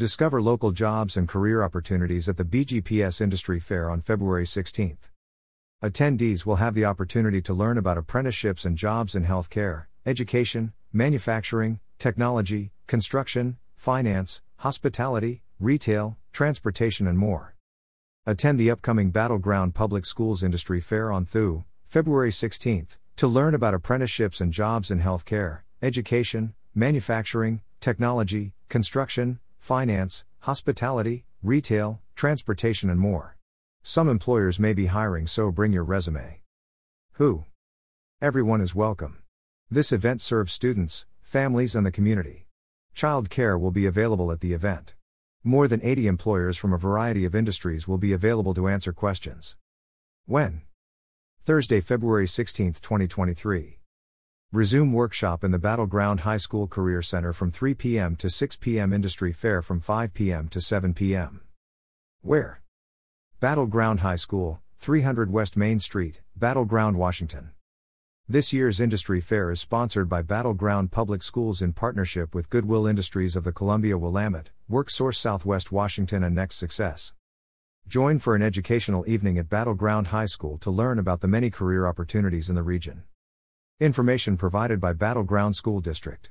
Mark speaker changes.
Speaker 1: Discover local jobs and career opportunities at the BGPS Industry Fair on February 16th. Attendees will have the opportunity to learn about apprenticeships and jobs in healthcare, education, manufacturing, technology, construction, finance, hospitality, retail, transportation, and more. Attend the upcoming Battle Ground Public Schools Industry Fair on THU, February 16th, to learn about apprenticeships and jobs in healthcare, education, manufacturing, technology, construction, finance, hospitality, retail, transportation, and more. Some employers may be hiring, so bring your resume. Who? Everyone is welcome. This event serves students, families, and the community. Child care will be available at the event. More than 80 employers from a variety of industries will be available to answer questions. When? Thursday, February 16, 2023. Resume workshop in the Battle Ground High School Career Center from 3 p.m. to 6 p.m. Industry Fair from 5 p.m. to 7 p.m. Where? Battle Ground High School, 300 West Main Street, Battle Ground, Washington. This year's Industry Fair is sponsored by Battle Ground Public Schools in partnership with Goodwill Industries of the Columbia Willamette, WorkSource Southwest Washington, and Next Success. Join for an educational evening at Battle Ground High School to learn about the many career opportunities in the region. Information provided by Battle Ground School District.